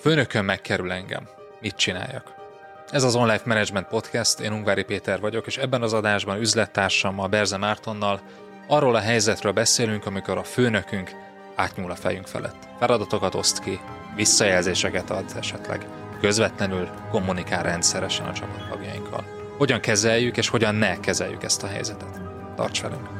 Főnökön megkerül engem. Mit csináljak? Ez az Online Management Podcast, én Ungvári Péter vagyok, és ebben az adásban üzlettársammal, Berze Mártonnal arról a helyzetről beszélünk, amikor a főnökünk átnyúl a fejünk felett. Feladatokat oszt ki, visszajelzéseket ad esetleg, közvetlenül kommunikál rendszeresen a csapattagjainkkal. Hogyan kezeljük és hogyan ne kezeljük ezt a helyzetet. Tarts velünk!